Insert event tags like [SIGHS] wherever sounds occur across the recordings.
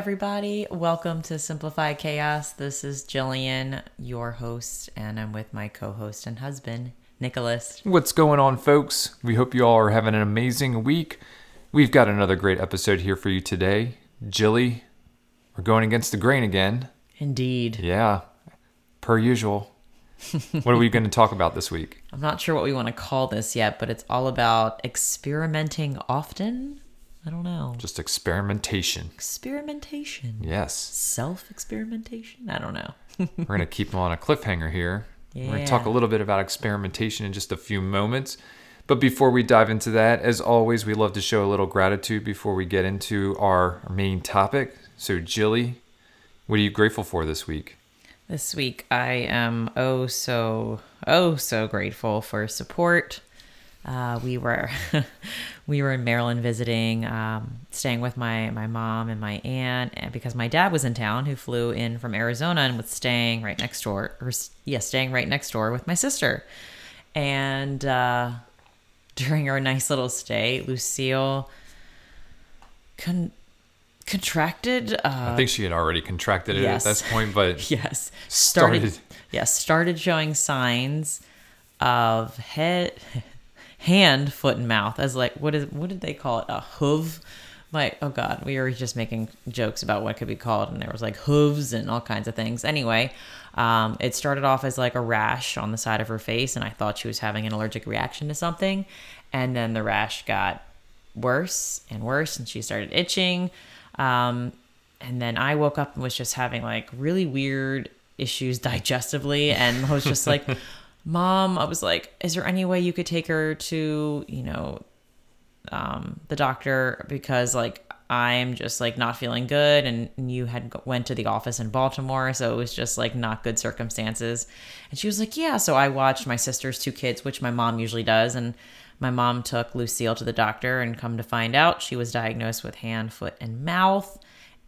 Everybody. Welcome to Simplified Chaos. This is Jillian, your host, and I'm with my co host and husband, Nicholas. What's going on, folks? We hope you all are having an amazing week. We've got another great episode here for you today. Jilly, we're going against the grain again. Indeed. Yeah, per usual. [LAUGHS] what are we going to talk about this week? I'm not sure what we want to call this yet, but it's all about experimenting often. I don't know. Just experimentation. Experimentation. Yes. Self experimentation? I don't know. [LAUGHS] We're going to keep them on a cliffhanger here. We're going to talk a little bit about experimentation in just a few moments. But before we dive into that, as always, we love to show a little gratitude before we get into our main topic. So, Jilly, what are you grateful for this week? This week, I am oh so oh so grateful for support. Uh, we were [LAUGHS] we were in Maryland visiting, um, staying with my my mom and my aunt, and because my dad was in town, who flew in from Arizona and was staying right next door, or yeah, staying right next door with my sister. And uh, [LAUGHS] during our nice little stay, Lucille con- contracted. Uh, I think she had already contracted it yes. at this point, but [LAUGHS] yes started, Started. yes started showing signs of head hand foot and mouth as like what is what did they call it? A hoof? Like oh god we were just making jokes about what could be called and there was like hooves and all kinds of things. Anyway um, it started off as like a rash on the side of her face and i thought she was having an allergic reaction to something. And then the rash got worse and worse and she started itching. Um, and then i woke up and was just having like really weird issues [LAUGHS] digestively and i was just like [LAUGHS] mom i was like is there any way you could take her to you know um, the doctor? Because like i'm just like not feeling good and you had went to the office in baltimore so it was just like not good circumstances. And she was like yeah so i watched my sister's two kids which my mom usually does and my mom took lucille to the doctor and come to find out she was diagnosed with hand foot and mouth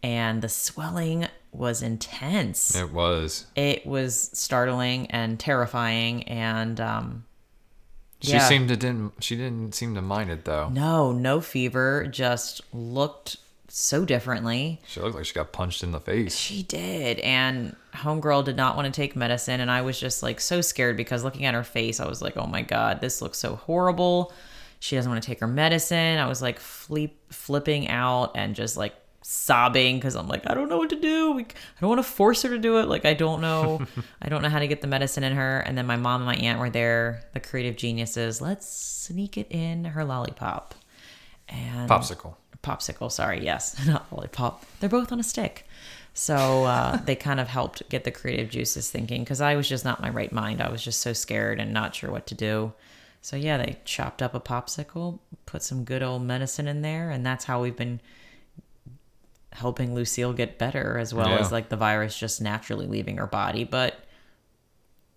and the swelling was intense it was. it was startling and terrifying and um She Yeah. seemed to didn't she didn't seem to mind it though. no no fever just looked so differently She looked like she got punched in the face. she did and homegirl did not want to take medicine and i was just like so scared because looking at her face i was like oh my god this looks so horrible she doesn't want to take her medicine i was like flip, flipping out and just like sobbing because i'm like i don't know what to do. We, i don't want to force her to do it. Like i don't know. [LAUGHS] I don't know how to get the medicine in her. And then my mom and my aunt were there the creative geniuses. Let's sneak it in her lollipop. And Popsicle. popsicle sorry yes [LAUGHS] not lollipop. They're both on a stick. So uh, [LAUGHS] they kind of helped get the creative juices thinking because i was just not my right mind. I was just so scared and not sure what to do. So yeah they chopped up a popsicle put some good old medicine in there and that's how we've been helping lucille get better as well Yeah. as like the virus just naturally leaving her body but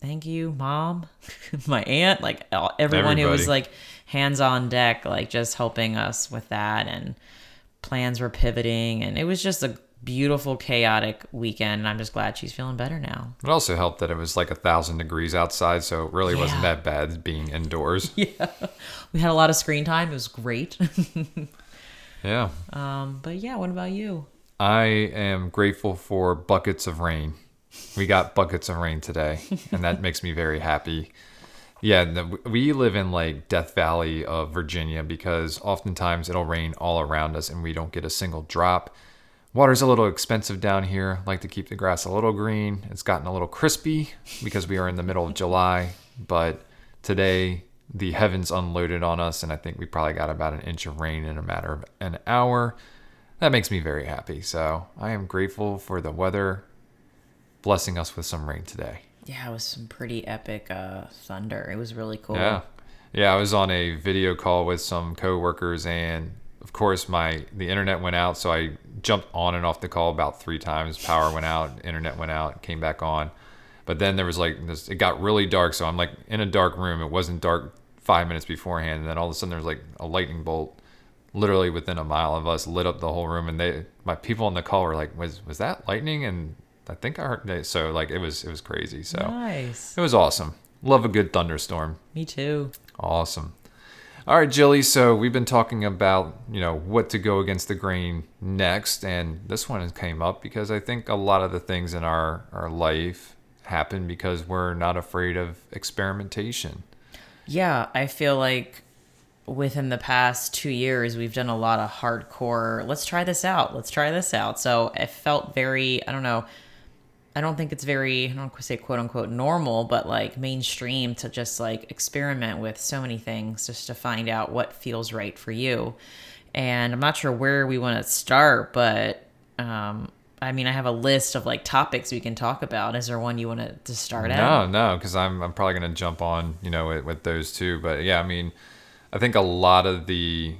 thank you mom [LAUGHS] my aunt like everyone who was like hands on deck like just helping us with that and plans were pivoting and it was just a beautiful chaotic weekend and i'm just glad she's feeling better now. It also helped that it was like a thousand degrees outside, so it really wasn't that bad being indoors. [LAUGHS] yeah. We had a lot of screen time. It was great [LAUGHS] yeah. um but yeah what about you I am grateful for buckets of rain. We got buckets of rain today, and that makes me very happy. Yeah, the, we live in like Death Valley of Virginia because oftentimes it'll rain all around us and we don't get a single drop. Water's a little expensive down here. Like to keep the grass a little green. It's gotten a little crispy because we are in the middle of July, but today the heavens unloaded on us and I think we probably got about an inch of rain in a matter of an hour that makes me very happy. So I am grateful for the weather blessing us with some rain today. yeah it was some pretty epic uh thunder it was really cool Yeah. Yeah, I was on a video call with some coworkers and of course, my the internet went out, so I jumped on and off the call about three times. Power went out, internet went out, came back on. But then there was like this. It got really dark, so I'm like in a dark room. It wasn't dark five minutes beforehand, and then all of a sudden there was like a lightning bolt, literally within a mile of us, lit up the whole room. And they, my people on the call were like, "Was was that lightning?" And I think I heard it. So like it was it was crazy. So Nice. it was awesome. Love a good thunderstorm. Me too. Awesome. All right, Jilly. So we've been talking about you know what to go against the grain next, and this one came up because I think a lot of the things in our our life happen because we're not afraid of experimentation. Yeah, I feel like within the past two years, we've done a lot of hardcore, let's try this out, let's try this out. So it felt very, I don't know, I don't think it's very, I don't say quote unquote normal, but like mainstream to just like experiment with so many things just to find out what feels right for you. And I'm not sure where we want to start, but um, I mean, I have a list of like topics we can talk about. Is there one you want to, start at? No, no, because I'm I'm probably gonna jump on you know with, with those two. But yeah, I mean, I think a lot of the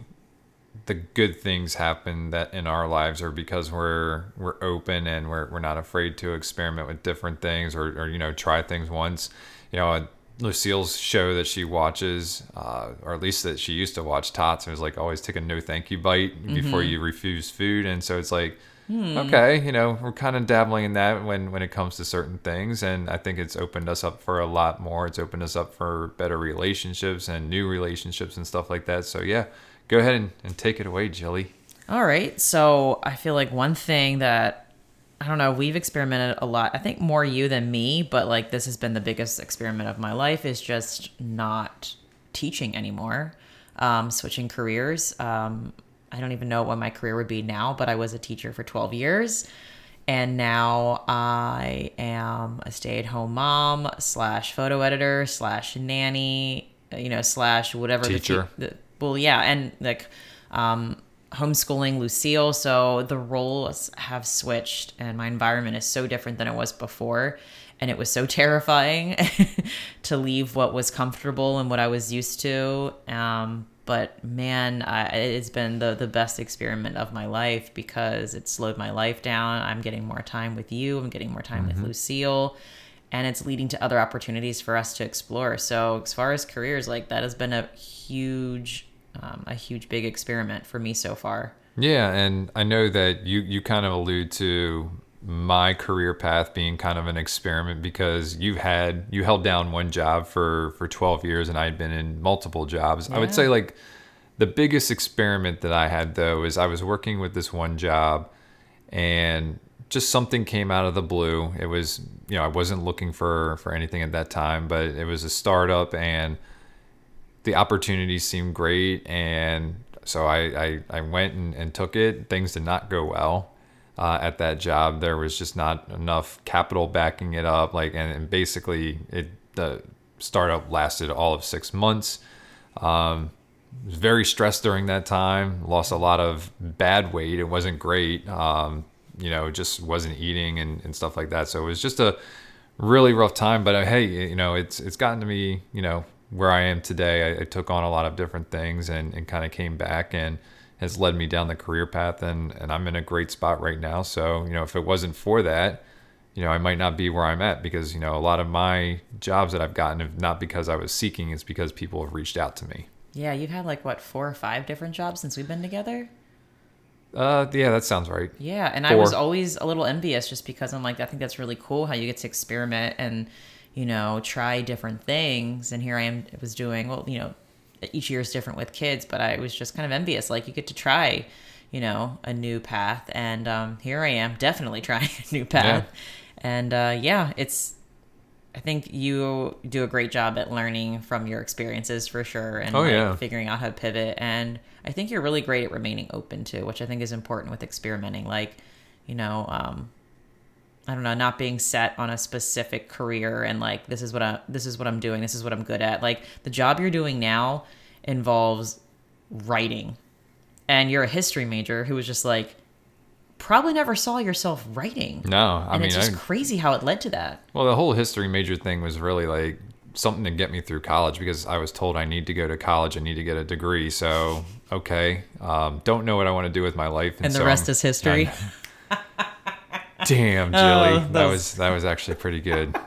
the good things happen that in our lives are because we're we're open and we're we're not afraid to experiment with different things or or you know try things once. You know, Lucille's show that she watches, uh, or at least that she used to watch, Tots, and it was like always take a no thank you bite before you refuse food, and so it's like. Okay, you know, we're kind of dabbling in that when when it comes to certain things, and I think it's opened us up for a lot more. It's opened us up for better relationships and new relationships and stuff like that. So yeah, go ahead and, and take it away, Jilly. All right. So I feel like one thing that I don't know, we've experimented a lot. I think more you than me, but like this has been the biggest experiment of my life is just not teaching anymore, um, switching careers. Um, I don't even know what my career would be now, but I was a teacher for 12 years. And now I am a stay at home mom slash photo editor slash nanny, you know, slash whatever the Teacher. te- the, well, yeah, and like um, homeschooling Lucille. So the roles have switched, and my environment is so different than it was before. And it was so [LAUGHS] terrifying [LAUGHS] to leave what was comfortable and what I was used to. Um, but man, I, it's been the, the best experiment of my life because it slowed my life down. I'm getting more time with you, I'm getting more time with Lucille and it's leading to other opportunities for us to explore. So as far as careers, like that has been a huge, um, a huge big experiment for me so far. Yeah, and I know that you you kind of allude to my career path being kind of an experiment because you've had you held down one job for for 12 years and I'd been in multiple jobs. I would say like the biggest experiment that I had though is I was working with this one job and just something came out of the blue. It was, you know, I wasn't looking for for anything at that time, but it was a startup and the opportunity seemed great and so I, I, I went and, and took it. Things did not go well uh, at that job. There was just not enough capital backing it up. Like and, and basically it the startup lasted all of six months. Um, was very stressed during that time. Lost a lot of bad weight. It wasn't great. Um, you know, just wasn't eating and, and stuff like that. So it was just a really rough time. But uh, hey, you know, it's it's gotten to me, you know, where I am today. I, I took on a lot of different things and, and kind of came back and has led me down the career path and, and I'm in a great spot right now. So, you know, if it wasn't for that, you know, I might not be where I'm at because, you know, a lot of my jobs that I've gotten have not because I was seeking, it's because people have reached out to me. Yeah, you've had like what four or five different jobs since we've been together. Uh, yeah, that sounds right. Yeah, and I was always a little envious just because I'm like, I think that's really cool how you get to experiment and, you know, try different things. And here I am, it was doing, well, you know, each year is different with kids, but I was just kind of envious. Like, you get to try, you know, a new path. And um, here I am, definitely [LAUGHS] trying a new path. And uh, yeah, it's, I think you do a great job at learning from your experiences for sure and Oh, like, yeah. figuring out how to pivot. And I think you're really great at remaining open to, which I think is important with experimenting. Like, you know, um, I don't know, not being set on a specific career and like this is what I this is what I'm doing, this is what I'm good at. Like the job you're doing now involves writing. And you're a history major who was just like probably never saw yourself writing. No, I and mean, it's just I, crazy how it led to that. well, the whole history major thing was really like something to get me through college because I was told I need to go to college. I need to get a degree. So okay, um, don't know what I want to do with my life, And the so rest I'm- is history. [LAUGHS] Damn, Jilly, Oh, that was that was actually pretty good.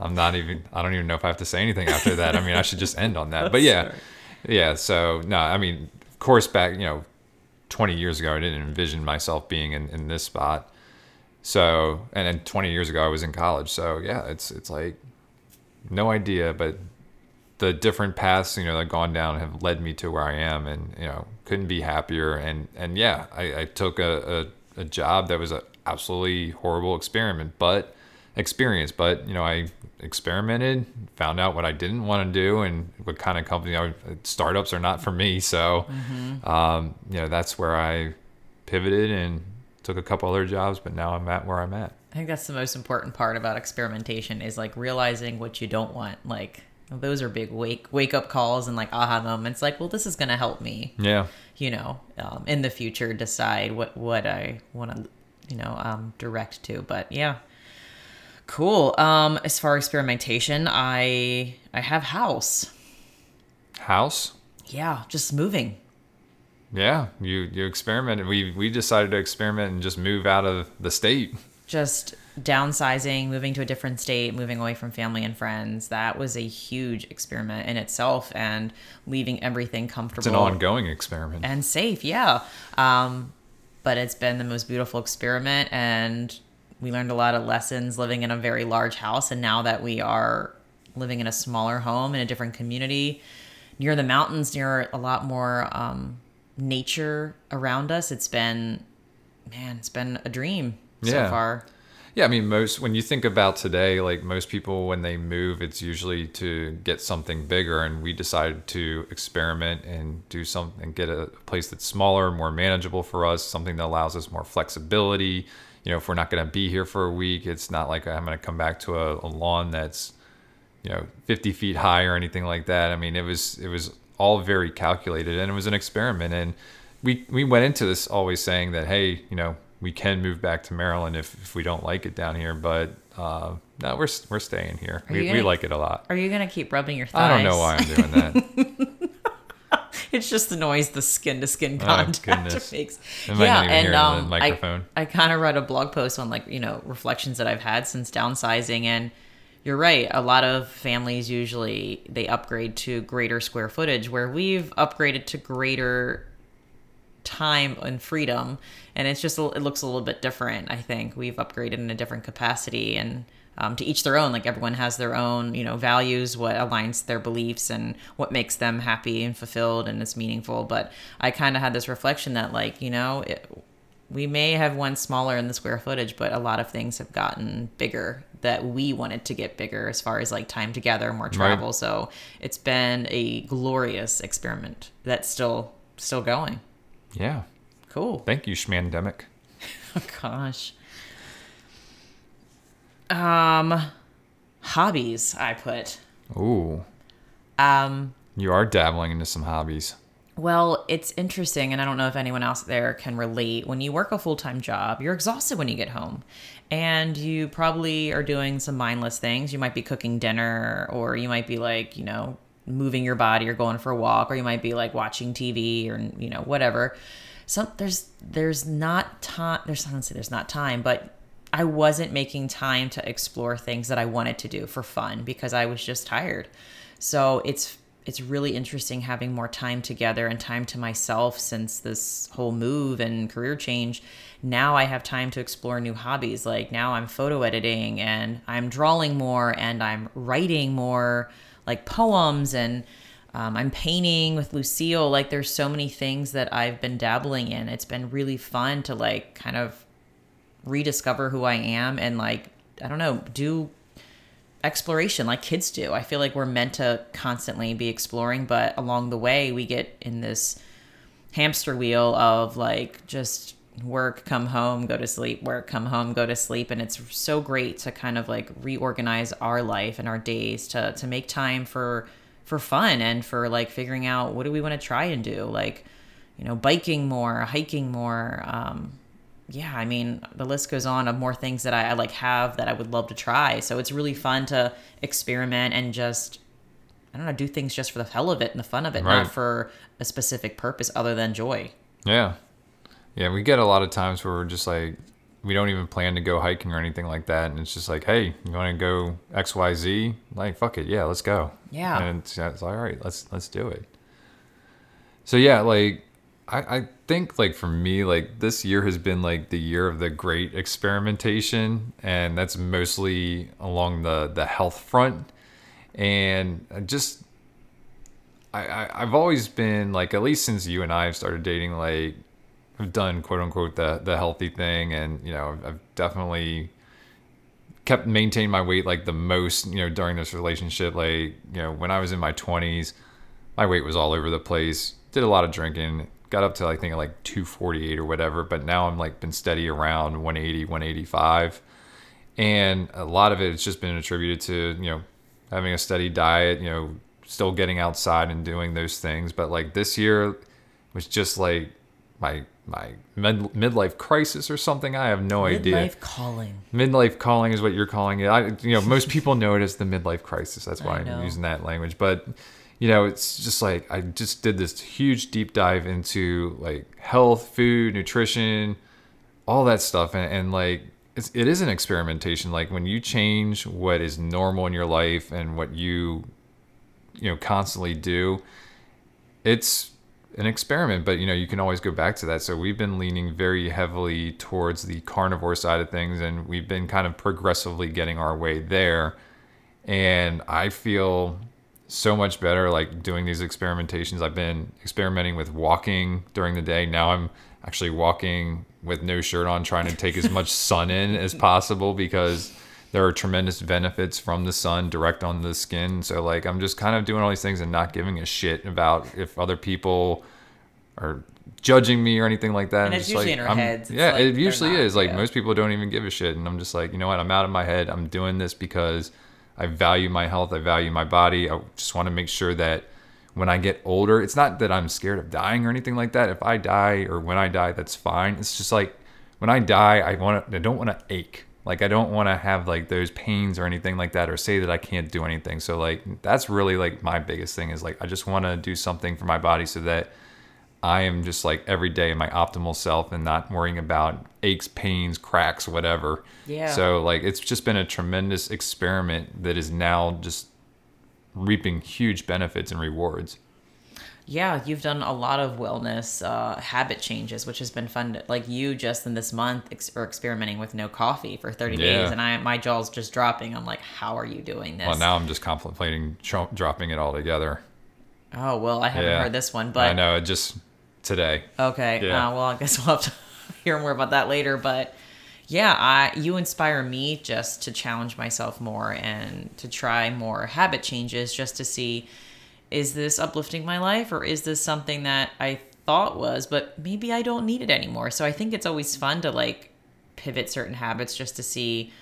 I'm not even. I don't even know if I have to say anything after that. I mean, I should just end on that. [LAUGHS] But yeah, yeah. So no, I mean, of course, back you know, 20 years ago, I didn't envision myself being in, in this spot. So, and then 20 years ago, I was in college. So yeah, it's it's like no idea, but the different paths you know that I've gone down have led me to where I am, and you know couldn't be happier. And and yeah, I, I took a, a, a job that was an absolutely horrible experiment, but experience. But you know I experimented, found out what I didn't want to do, and what kind of company I would, startups are not for me. So um, you know that's where I pivoted and took a couple other jobs, but now I'm at where I'm at. I think that's the most important part about experimentation is like realizing what you don't want. Like those are big wake wake up calls and like aha moments. Like, well, this is going to help me, Yeah. you know, um, in the future decide what what I want to, you know, um, direct to. But yeah, cool. Um, as far as experimentation, I I have house. House. Yeah, just moving. Yeah, you you experimented. We we decided to experiment and just move out of the state. just downsizing, moving to a different state, moving away from family and friends. That was a huge experiment in itself and leaving everything comfortable It's an ongoing experiment. and safe. Yeah. Um, but it's been the most beautiful experiment and we learned a lot of lessons living in a very large house and now that we are living in a smaller home in a different community near the mountains near a lot more um, nature around us it's been man it's been a dream so far Yeah, I mean, most when you think about today, like most people when they move, it's usually to get something bigger, and we decided to experiment and do something and get a place that's smaller, more manageable for us, something that allows us more flexibility. You know, if we're not going to be here for a week, it's not like I'm going to come back to a, a lawn that's you know 50 feet high or anything like that. I mean, it was it was all very calculated, and it was an experiment, and we we went into this always saying that hey, you know, we can move back to Maryland if, if we don't like it down here, but uh, no, we're we're staying here. Are We, gonna- like it a lot. Are you gonna keep rubbing your thighs? I don't know why I'm doing that. [LAUGHS] It's just the noise the skin to skin Oh, contact goodness. makes. Might yeah, and hear it the um, microphone. I, I kind of read a blog post on like you know reflections that I've had since downsizing, and you're right. A lot of families usually they upgrade to greater square footage, where we've upgraded to greater time and freedom and it's just it looks a little bit different i think. We've upgraded in a different capacity and um, to each their own like everyone has their own you know values what aligns their beliefs and what makes them happy and fulfilled and it's meaningful. But i kind of had this reflection that like you know it, we may have went smaller in the square footage but a lot of things have gotten bigger that we wanted to get bigger as far as like time together more travel. So it's been a glorious experiment that's still still going yeah. Cool. Thank you, Schmandemic. Oh [LAUGHS] gosh. Um hobbies I put. Ooh, Um you are dabbling into some hobbies. well, it's interesting and I don't know if anyone else there can relate. When you work a full-time job, you're exhausted when you get home. And you probably are doing some mindless things. You might be cooking dinner or you might be like, you know, moving your body or going for a walk or you might be like watching TV or you know, whatever. Some there's there's not time there's I don't say there's not time, but I wasn't making time to explore things that I wanted to do for fun because I was just tired. So it's it's really interesting having more time together and time to myself since this whole move and career change. Now I have time to explore new hobbies. Like now I'm photo editing and I'm drawing more and I'm writing more like poems and um, I'm painting with Lucille. Like there's so many things that I've been dabbling in. It's been really fun to like kind of rediscover who I am and like I don't know, do exploration like kids do. I feel like we're meant to constantly be exploring, but along the way we get in this hamster wheel of like just work, come home, go to sleep, work, come home, go to sleep and it's so great to kind of like reorganize our life and our days to to make time for for fun and for like figuring out what do we want to try and do like you know biking more hiking more um yeah i mean the list goes on of more things that I, I like have that i would love to try so it's really fun to experiment and just I don't know, do things just for the hell of it and the fun of it, Right. not for a specific purpose other than joy. Yeah. Yeah, we get a lot of times where we're just like we don't even plan to go hiking or anything like that and it's just like, "Hey, you want to go XYZ?" Like, "Fuck it. Yeah, let's go." Yeah. And it's, it's all right. Let's let's do it. So yeah, like I I think like for me like this year has been like the year of the great experimentation and that's mostly along the the health front and I just I, I I've always been like at least since you and I have started dating like I've done quote unquote the the healthy thing. And you know I've definitely kept maintain my weight like the most you know during this relationship. Like you know when I was in my 20s my weight was all over the place. Did a lot of drinking. Got up to I think like 248 or whatever. But now I'm like been steady around 180 185 and a lot of it has just been attributed to you know having a steady diet you know still getting outside and doing those things. But like this year was just like my my mid, midlife crisis or something? I have no idea. Midlife calling. midlife calling is what you're calling it. I you know most [LAUGHS] people know it as the midlife crisis. That's why I'm using that language. But you know it's just like i just did this huge deep dive into like health food nutrition all that stuff. And, and like it's, it is an experimentation. Like when you change what is normal in your life and what you you know constantly do it's an experiment but you know you can always go back to that. So we've been leaning very heavily towards the carnivore side of things and we've been kind of progressively getting our way there. And i feel so much better like doing these experimentations. I've been experimenting with walking during the day. Now i'm actually walking with no shirt on trying to take as much sun in as possible because there are tremendous benefits from the sun direct on the skin. So like i'm just kind of doing all these things and not giving a shit about if other people are judging me or anything like that. And I'm it's just usually like, in our I'm- heads. Yeah like it usually not, is. Like yeah. most people don't even give a shit. And i'm just like you know what? I'm out of my head. I'm doing this because i value my health. I value my body. I just want to make sure that when i get older it's not that i'm scared of dying or anything like that. If i die or when i die that's fine. It's just like when i die i want to i don't want to ache like i don't want to have like those pains or anything like that or say that i can't do anything so like that's really like my biggest thing is like i just want to do something for my body so that I am just like every day my optimal self and not worrying about aches, pains, cracks, whatever. Yeah. So like it's just been a tremendous experiment that is now just reaping huge benefits and rewards. Yeah, you've done a lot of wellness uh, habit changes, which has been fun. Like you just in this month ex- are experimenting with no coffee for 30 Yeah. days, and I my jaw's just dropping. I'm like, how are you doing this? Well, now I'm just contemplating tro- dropping it all together. oh well, I haven't Yeah. heard this one, but I know it just today. Okay. Yeah. Uh, well, I guess we'll have to [LAUGHS] hear more about that later. But yeah, I you inspire me just to challenge myself more and to try more habit changes just to see is this uplifting my life or is this something that I thought was, but maybe I don't need it anymore. So I think it's always fun to like pivot certain habits just to see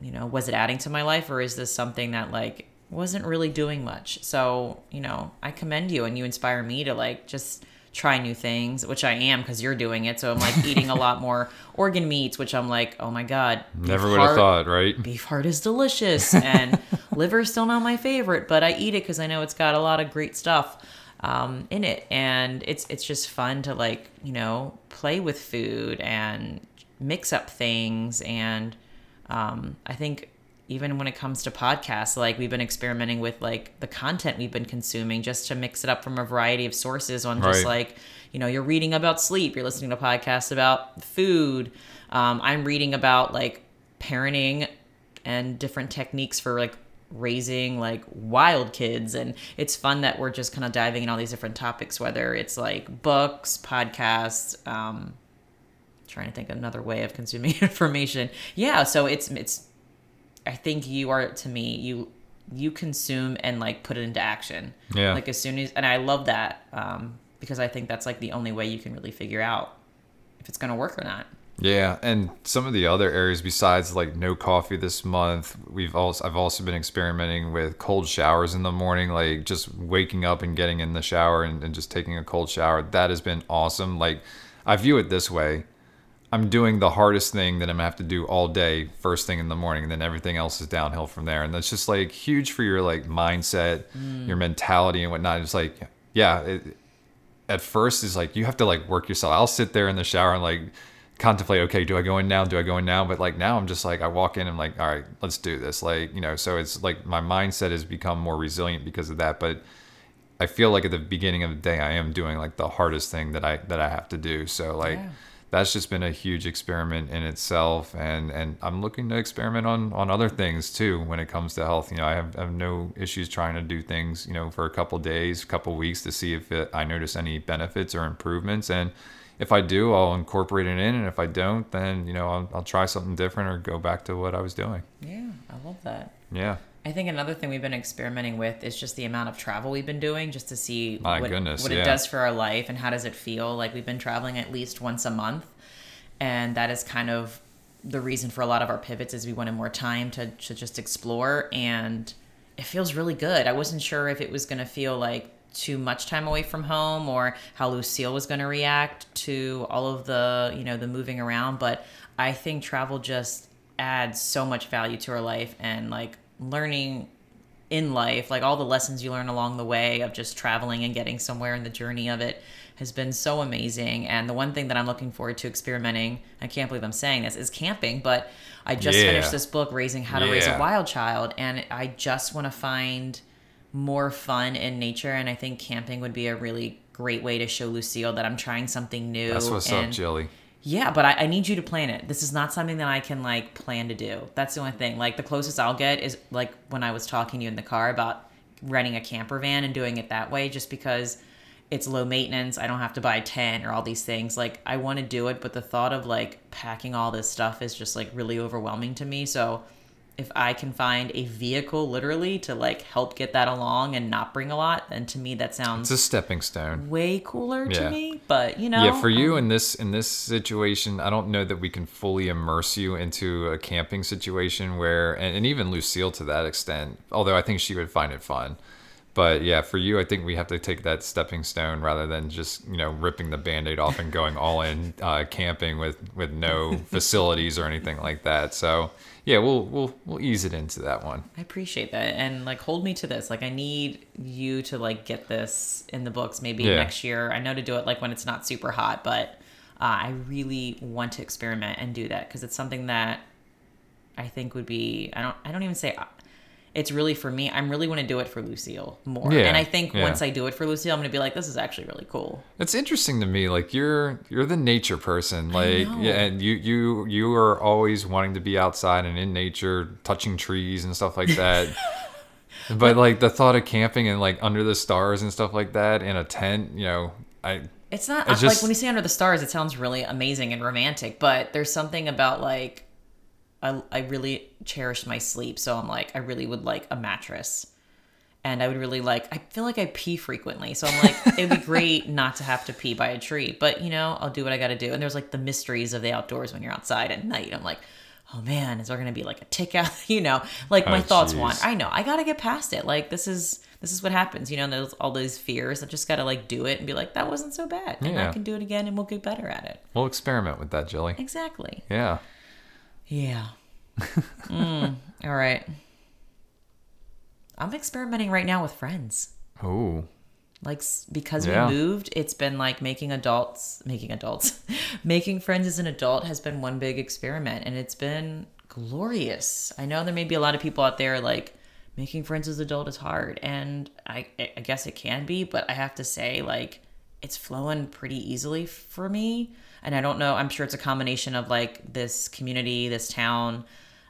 you know, was it adding to my life or is this something that like wasn't really doing much? So, you know, I commend you and you inspire me to like just try new things, which I am because you're doing it. So I'm like eating a lot more [LAUGHS] organ meats, which I'm like, oh my God. Never would have thought, right? Beef heart is delicious and [LAUGHS] liver's still not my favorite, but I eat it because I know it's got a lot of great stuff um, in it. And it's, it's just fun to like, you know, play with food and mix up things and um, I think even when it comes to podcasts, like we've been experimenting with like the content we've been consuming just to mix it up from a variety of sources on just Right. like, you know, you're reading about sleep, you're listening to podcasts about food. Um, I'm reading about like parenting and different techniques for like raising like wild kids and it's fun that we're just kind of diving in all these different topics whether it's like books podcasts um trying to think of another way of consuming [LAUGHS] information. Yeah, so it's it's I think you are to me you you consume and like put it into action. Yeah. Like as soon as and I love that um because I think that's like the only way you can really figure out if it's going to work or not. Yeah, and some of the other areas besides like no coffee this month, we've also I've also been experimenting with cold showers in the morning, like just waking up and getting in the shower and, and just taking a cold shower. That has been awesome. Like I view it this way. I'm doing the hardest thing that I'm gonna have to do all day, first thing in the morning, and then everything else is downhill from there. And that's just like huge for your like mindset, mm. your mentality, and whatnot. It's like, yeah, it, at first is like you have to like work yourself. I'll sit there in the shower and like contemplate, okay, do I go in now? Do I go in now? But like now I'm just like I walk in and I'm like, all right, let's do this. Like, you know, so it's like my mindset has become more resilient because of that. But I feel like at the beginning of the day I am doing like the hardest thing that I that I have to do. So like Yeah. that's just been a huge experiment in itself and and I'm looking to experiment on on other things too when it comes to health. You know, I have, I have no issues trying to do things, you know, for a couple days, couple weeks to see if it, I notice any benefits or improvements and if I do, I'll incorporate it in, and if I don't, then you know I'll, I'll try something different or go back to what I was doing. Yeah, I love that. Yeah, I think another thing we've been experimenting with is just the amount of travel we've been doing just to see My what, goodness, what yeah. it does for our life and how does it feel. Like we've been traveling at least once a month. And that is kind of the reason for a lot of our pivots is we wanted more time to, to just explore and it feels really good. I wasn't sure if it was going to feel like too much time away from home or how Lucille was going to react to all of the, you know, the moving around, but I think travel just adds so much value to her life and like learning in life, like all the lessons you learn along the way of just traveling and getting somewhere and the journey of it has been so amazing. And the one thing that I'm looking forward to experimenting, I can't believe I'm saying this, is camping. But I just Yeah. finished this book, Raising How to Raise a Wild Child, and I just want to find more fun in nature. And I think camping would be a really great way to show Lucille that I'm trying something new. that's what's up, and- Jilly. yeah, but I, I need you to plan it. This is not something that I can like plan to do. That's the only thing. Like the closest I'll get is like when I was talking to you in the car about renting a camper van and doing it that way, just because it's low maintenance. I don't have to buy a tent or all these things. Like I want to do it, but the thought of like packing all this stuff is just like really overwhelming to me. So if I can find a vehicle literally to like help get that along and not bring a lot, then to me that sounds It's a stepping stone. way cooler to me. But you know, yeah for you um, in this in this situation i don't know that we can fully immerse you into a camping situation where and, and even lucille to that extent although i think she would find it fun but yeah for you i think we have to take that stepping stone rather than just you know ripping the band-aid off and going all in uh, camping with with no [LAUGHS] facilities or anything like that so yeah we'll we'll we'll ease it into that one I appreciate that. And like hold me to this. Like I need you to like get this in the books maybe Yeah. next year. I know to do it like when it's not super hot, but uh, I really want to experiment and do that because it's something that I think would be I don't I don't even say it's really for me. I'm really want to do it for Lucille more. Yeah, and I think yeah. once I do it for Lucille, I'm going to be like this is actually really cool. It's interesting to me. Like you're you're the nature person. Like yeah, and you you you are always wanting to be outside and in nature, touching trees and stuff like that. [LAUGHS] but like the thought of camping and like under the stars and stuff like that in a tent, you know, I It's not It's like just- when you say under the stars, it sounds really amazing and romantic, but there's something about like I I really cherish my sleep, so I'm like I really would like a mattress. And I would really like I feel like I pee frequently, so I'm like it'd be great [LAUGHS] not to have to pee by a tree, but you know, I'll do what I got to do. And there's like the mysteries of the outdoors when you're outside at night. I'm like Oh man, is there gonna be like a tick out? [LAUGHS] You know, like my Oh, thoughts jeez. want. I know I gotta get past it. Like this is this is what happens. You know, there's all those fears. I just gotta like do it and be like, that wasn't so bad, and I can do it again, and we'll get better at it. we'll experiment with that, Jilly. Exactly. Yeah. Yeah. [LAUGHS] Mm, all right. I'm experimenting right now with friends. Oh. Like because Yeah. we moved, it's been like making adults, making adults, [LAUGHS] making friends as an adult has been one big experiment, and it's been glorious. I know there may be a lot of people out there like making friends as an adult is hard, and I I guess it can be, but I have to say like it's flowing pretty easily for me. And I don't know. I'm sure it's a combination of like this community, this town.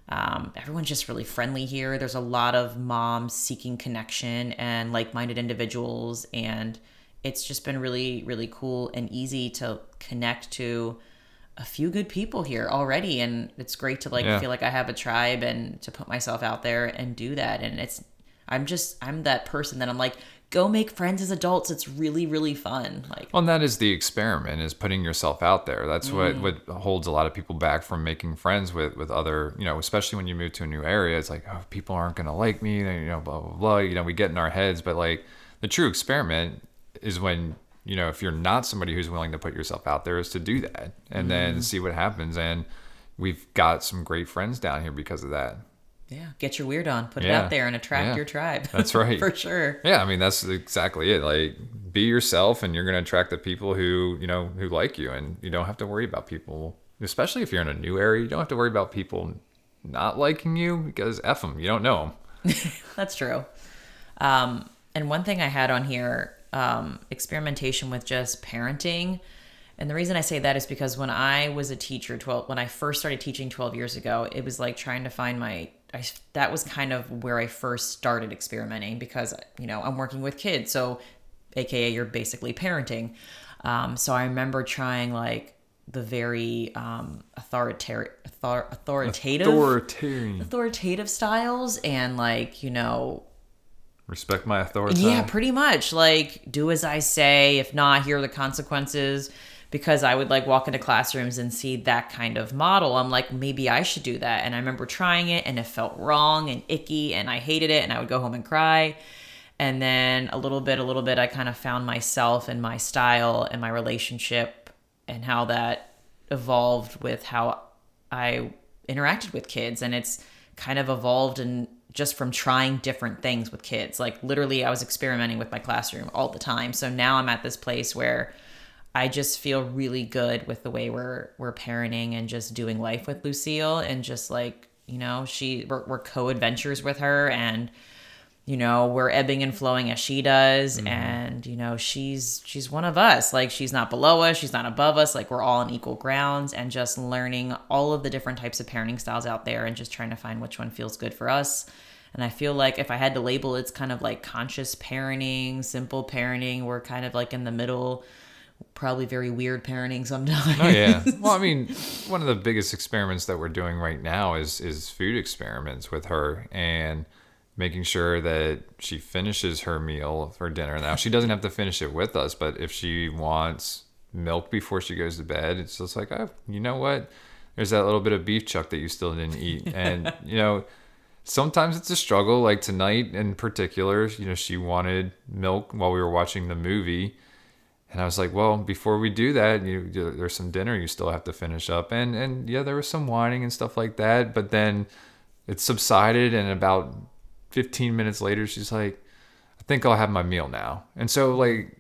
Um, everyone's just really friendly here. There's a lot of moms seeking connection and like minded individuals. And it's just been really, really cool and easy to connect to a few good people here already. And it's great to like Yeah. feel like I have a tribe and to put myself out there and do that. And it's, I'm just, I'm that person that I'm like, go make friends as adults. It's really, really fun. Like, Well, and that is the experiment is putting yourself out there. That's what mm-hmm. what holds a lot of people back from making friends with with other, you know, especially when you move to a new area. It's like, oh, people aren't going to like me, you know, blah blah blah. You know, we get in our heads, but like the true experiment is when you know, if you're not somebody who's willing to put yourself out there, is to do that and then mm-hmm. see what happens. And we've got some great friends down here because of that. Yeah, get your weird on, put it out there, and attract Yeah. your tribe. That's [LAUGHS] right. for sure. Yeah, I mean that's exactly it. Like be yourself and you're going to attract the people who, you know, who like you and you don't have to worry about people, especially if you're in a new area, you don't have to worry about people not liking you because F them, you don't know them. [LAUGHS] That's true. Um, and one thing I had on here, um, experimentation with just parenting. And the reason I say that is because when I was a teacher, 12, when I first started teaching 12 years ago, it was like trying to find my, I, that was kind of where I first started experimenting because, you know, I'm working with kids. So, AKA, you're basically parenting. Um, so I remember trying like the very um, authoritarian, author, authoritative, Authoritarian. authoritative styles and like, you know, Respect my authority. yeah, pretty much. Like, do as I say. If not, here are the consequences. Because I would like walk into classrooms and see that kind of model. I'm like, maybe I should do that. And I remember trying it and it felt wrong and icky and I hated it and I would go home and cry. And then a little bit, a little bit, I kind of found myself and my style and my relationship and how that evolved with how I interacted with kids. And it's kind of evolved and just from trying different things with kids. Like literally, I was experimenting with my classroom all the time. So now I'm at this place where I just feel really good with the way we're we're parenting and just doing life with Lucille and just like you know she we're, we're co-adventures with her and you know we're ebbing and flowing as she does. Mm-hmm. And you know she's she's one of us. Like she's not below us. She's not above us. Like we're all on equal grounds and just learning all of the different types of parenting styles out there and just trying to find which one feels good for us. And i feel like if i had to label it's kind of like conscious parenting simple parenting. We're kind of like in the middle probably very weird parenting sometimes Oh yeah. [LAUGHS] Well, I mean, one of the biggest experiments that we're doing right now is is food experiments with her and making sure that she finishes her meal for dinner. Now, she doesn't have to finish it with us, but if she wants milk before she goes to bed, it's just like, "Oh, you know what? There's that little bit of beef chuck that you still didn't eat." [LAUGHS] And, you know, sometimes it's a struggle like tonight in particular, you know, she wanted milk while we were watching the movie. And I was like, well, before we do that, you, there's some dinner you still have to finish up. And and yeah, there was some whining and stuff like that. But then it subsided, and about 15 minutes later, she's like, I think I'll have my meal now. And so like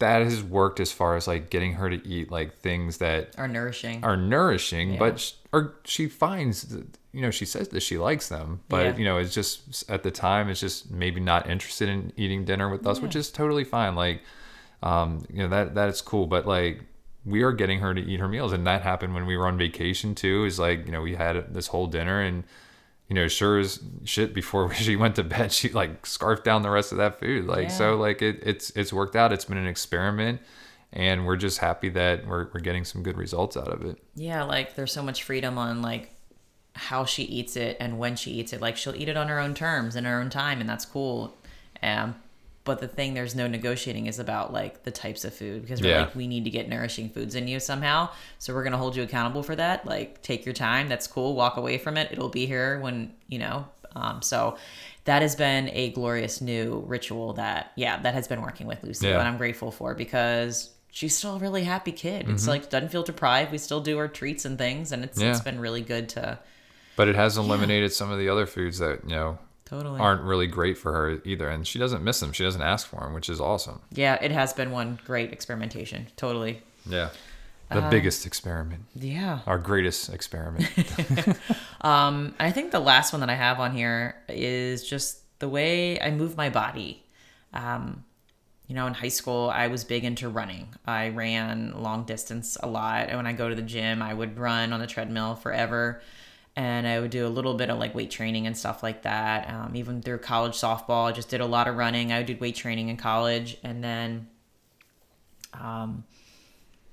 that has worked as far as like getting her to eat like things that are nourishing are nourishing, Yeah. but sh- or she finds that, you know she says that she likes them, but Yeah. you know it's just at the time it's just maybe not interested in eating dinner with us, which is totally fine. Like, um, you know that that is cool, but like we are getting her to eat her meals, and that happened when we were on vacation too. Is like you know we had this whole dinner and. You know, sure as shit. Before [LAUGHS] she went to bed, she like scarfed down the rest of that food. Like Yeah. so, like it, it's it's worked out. It's been an experiment, and we're just happy that we're we're getting some good results out of it. Yeah, like there's so much freedom on like how she eats it and when she eats it. Like she'll eat it on her own terms in her own time, and that's cool. Um, but the thing there's no negotiating is about like the types of food because we're Yeah. like we need to get nourishing foods in you somehow. So we're gonna hold you accountable for that. Like take your time. That's cool. Walk away from it. It'll be here when you know. Um, so that has been a glorious new ritual that yeah that has been working with Lucy Yeah. and I'm grateful for because she's still a really happy kid. It's like doesn't feel deprived. We still do our treats and things, and it's it's Mm-hmm. Yeah. been really good to But it has eliminated some of the other foods that you know totally. aren't really great for her either, and she doesn't miss them. She doesn't ask for them, which is awesome. yeah, it has been one great experimentation. Totally. Yeah, the Uh, biggest experiment, Yeah. our greatest experiment. [LAUGHS] Um, I think the last one that I have on here is just the way I move my body. Um, you know, in high school, I was big into running. I ran long distance a lot. And when I go to the gym, I would run on the treadmill forever. And I would do a little bit of like weight training and stuff like that. Um, even through college softball, I just did a lot of running. I did weight training in college. And then, um,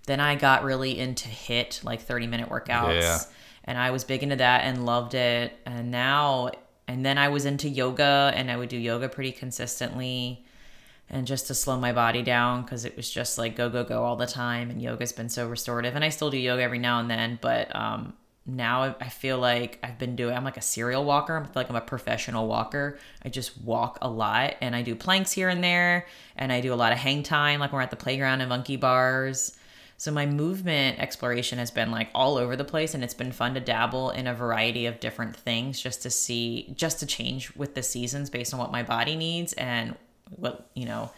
then I got really into HIIT, like 30 minute workouts. Yeah. And I was big into that and loved it. And now, and then I was into yoga and I would do yoga pretty consistently and just to slow my body down because it was just like go, go, go all the time. And yoga's been so restorative. And I still do yoga every now and then, but um, now I- feel like I've been doing. I'm like a serial walker. I feel like I'm a professional walker. I just walk a lot, and I do planks here and there, and I do a lot of hang time, like we're at the playground and monkey bars. So my movement exploration has been like all over the place, and it's been fun to dabble in a variety of different things just to see, just to change with the seasons based on what my body needs and what you know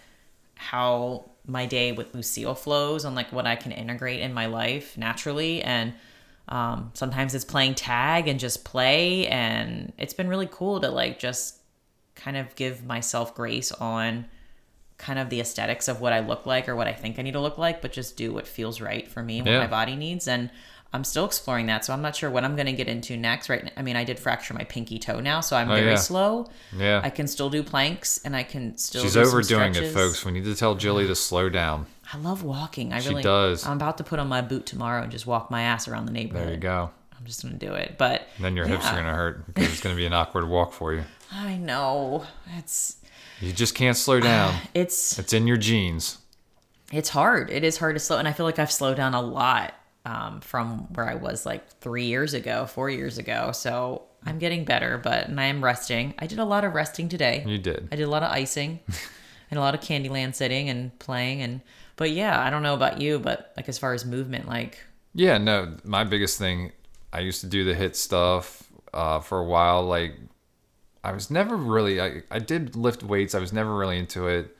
how my day with Lucille flows and like what I can integrate in my life naturally and um, sometimes it's playing tag and just play and it's been really cool to like just kind of give myself grace on kind of the aesthetics of what I look like or what I think I need to look like but just do what feels right for me what Yeah. my body needs and I'm still exploring that so I'm not sure what I'm going to get into next right I mean I did fracture my pinky toe now so I'm Oh, very yeah. slow Yeah. I can still do planks and I can still. She's overdoing it, folks. We need to tell Jilly to slow down. I love walking. I She really does. I'm about to put on my boot tomorrow and just walk my ass around the neighborhood. There you go. I'm just gonna do it. But And then your hips are gonna hurt because it's gonna be an awkward walk for you. [LAUGHS] I know it's You just can't slow down. [SIGHS] it's It's in your genes. it's hard. It is hard to slow, and I feel like I've slowed down a lot um, from where I was like three years ago, four years ago. So I'm getting better, but and I am resting. I did a lot of resting today. You did. I did a lot of icing [LAUGHS] and a lot of Candyland sitting and playing and but yeah, I don't know about you, but like as far as movement, like Yeah, no, my biggest thing, I used to do the HIIT stuff uh, for a while. Like, I was never really, I, I did lift weights. I was never really into it.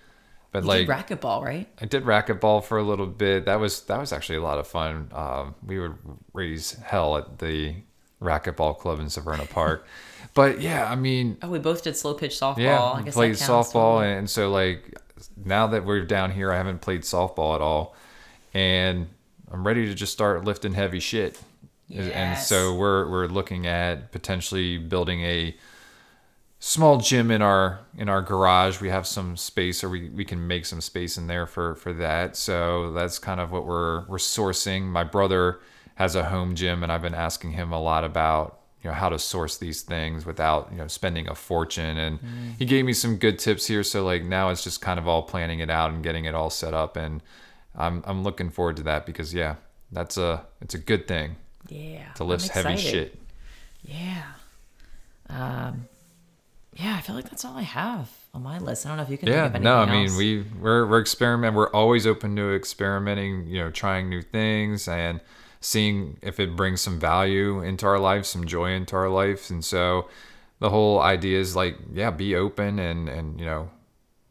But you like, did racquetball, right? I did racquetball for a little bit. That was that was actually a lot of fun. Um, we would raise hell at the racquetball club in Severna Park. [LAUGHS] but yeah, I mean, Oh, we both did slow pitch softball. yeah, I I guess played softball, and so like now that we're down here, I haven't played softball at all, and I'm ready to just start lifting heavy shit. Yes. And so we're we're looking at potentially building a small gym in our in our garage. We have some space, or we, we can make some space in there for for that. So that's kind of what we're we're sourcing. My brother has a home gym, and I've been asking him a lot about you know how to source these things without you know spending a fortune. And he gave me some good tips here. So like now it's just kind of all planning it out and getting it all set up, and I'm I'm looking forward to that because yeah, that's a it's a good thing Yeah. to lift heavy shit. Yeah. Um yeah, I feel like that's all I have on my list. I don't know if you can yeah no i mean else. we we're, we're experiment we're always open to experimenting you know trying new things and seeing if it brings some value into our life some joy into our life and so the whole idea is like yeah be open and and you know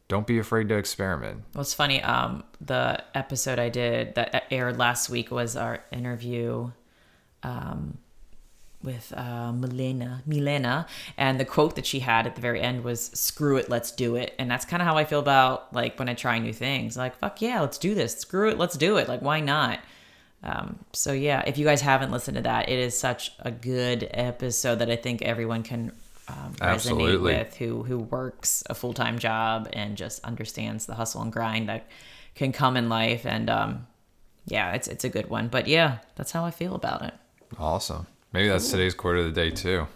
don't be afraid to experiment What's funny, um, the episode I did that aired last week was our interview um, with uh, Milena, Milena, and the quote that she had at the very end was "Screw it, let's do it." And that's kind of how I feel about like when I try new things. Like, fuck yeah, let's do this. Screw it, let's do it. Like, why not? Um, so yeah, if you guys haven't listened to that, it is such a good episode that I think everyone can um, resonate Absolutely. with who who works a full time job and just understands the hustle and grind that can come in life. And um, yeah, it's it's a good one. But yeah, that's how I feel about it. awesome maybe that's today's quote of the day too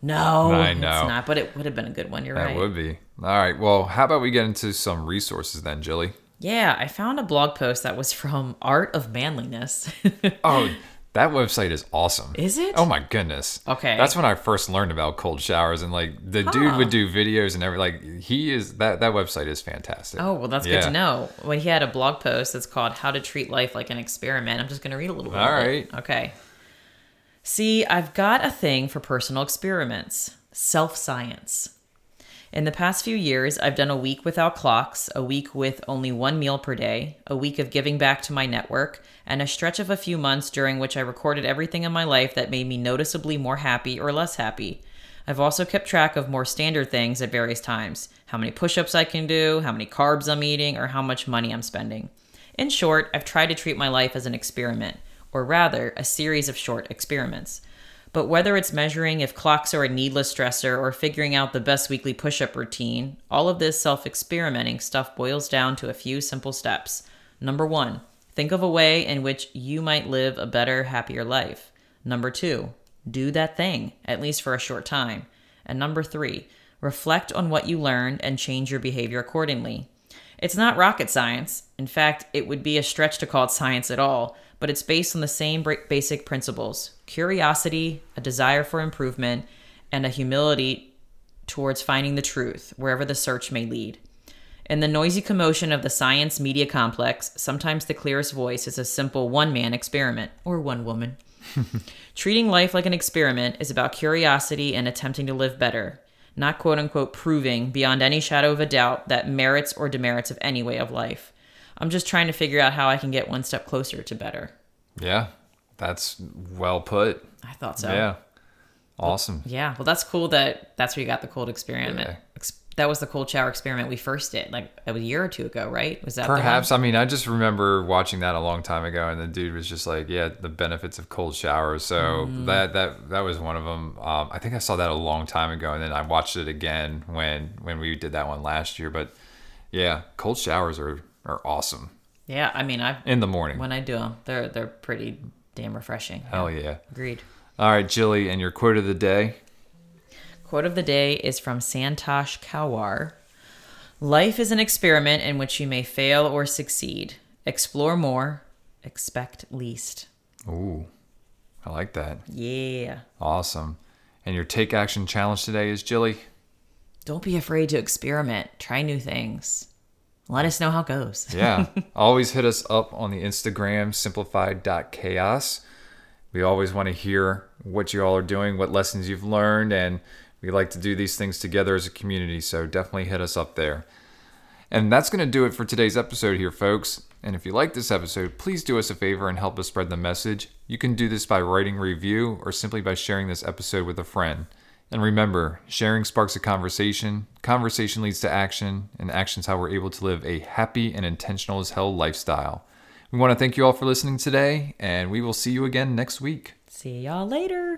No, I it's know. not. But it would have been a good one. You're that right. would be all right well how about we get into some resources then jilly Yeah, I found a blog post that was from Art of Manliness. [LAUGHS] oh that website is awesome Is it? oh my goodness Okay. that's when i first learned about cold showers and like the dude would do videos and every like he is that that website is fantastic Oh, well, that's Yeah. good to know. When he had a blog post that's called How to Treat Life Like an Experiment. I'm just going to read a little bit. All right. Okay. See, I've got a thing for personal experiments self science. In the past few years, I've done a week without clocks, a week with only one meal per day, a week of giving back to my network, and a stretch of a few months during which I recorded everything in my life that made me noticeably more happy or less happy. I've also kept track of more standard things at various times how many push ups I can do, how many carbs I'm eating, or how much money I'm spending. In short, I've tried to treat my life as an experiment, or rather, a series of short experiments. But whether it's measuring if clocks are a needless stressor or figuring out the best weekly push up routine, all of this self experimenting stuff boils down to a few simple steps. Number one, think of a way in which you might live a better, happier life. Number two, do that thing, at least for a short time. And number three, reflect on what you learned and change your behavior accordingly. It's not rocket science. In fact, it would be a stretch to call it science at all, but it's based on the same basic principles curiosity, a desire for improvement, and a humility towards finding the truth, wherever the search may lead. In the noisy commotion of the science media complex, sometimes the clearest voice is a simple one man experiment, or one woman. [LAUGHS] Treating life like an experiment is about curiosity and attempting to live better, not quote unquote proving beyond any shadow of a doubt that merits or demerits of any way of life. I'm just trying to figure out how I can get one step closer to better. Yeah, that's well put. I thought so. Yeah, awesome. Yeah, well, that's cool that that's where you got the cold experiment. Yeah. Ex- That was the cold shower experiment we first did, like a year or two ago, right? Was that? Perhaps. I mean, I just remember watching that a long time ago, and the dude was just like, "Yeah, the benefits of cold showers." So Mm. that that that was one of them. Um, I think I saw that a long time ago, and then I watched it again when when we did that one last year. But yeah, cold showers are are awesome Yeah, I mean, I in the morning. when I do them, they're they're pretty damn refreshing. Hell yeah! Agreed. All right, Jilly, and your quote of the day. Quote of the day is from Santosh Kalwar. Life is an experiment in which you may fail or succeed. Explore more, expect least. Ooh, I like that. Yeah. Awesome. And your take action challenge today is Jilly. Don't be afraid to experiment. Try new things. Let us know how it goes. [LAUGHS] Yeah. always hit us up on the Instagram, simplified.chaos. We always want to hear what you all are doing, what lessons you've learned, and we like to do these things together as a community. So definitely hit us up there. And that's going to do it for today's episode here, folks. And if you like this episode, please do us a favor and help us spread the message. You can do this by writing a review or simply by sharing this episode with a friend. And remember, sharing sparks a conversation, conversation leads to action, and action's how we're able to live a happy and intentional as hell lifestyle. We want to thank you all for listening today, and we will see you again next week. See y'all later.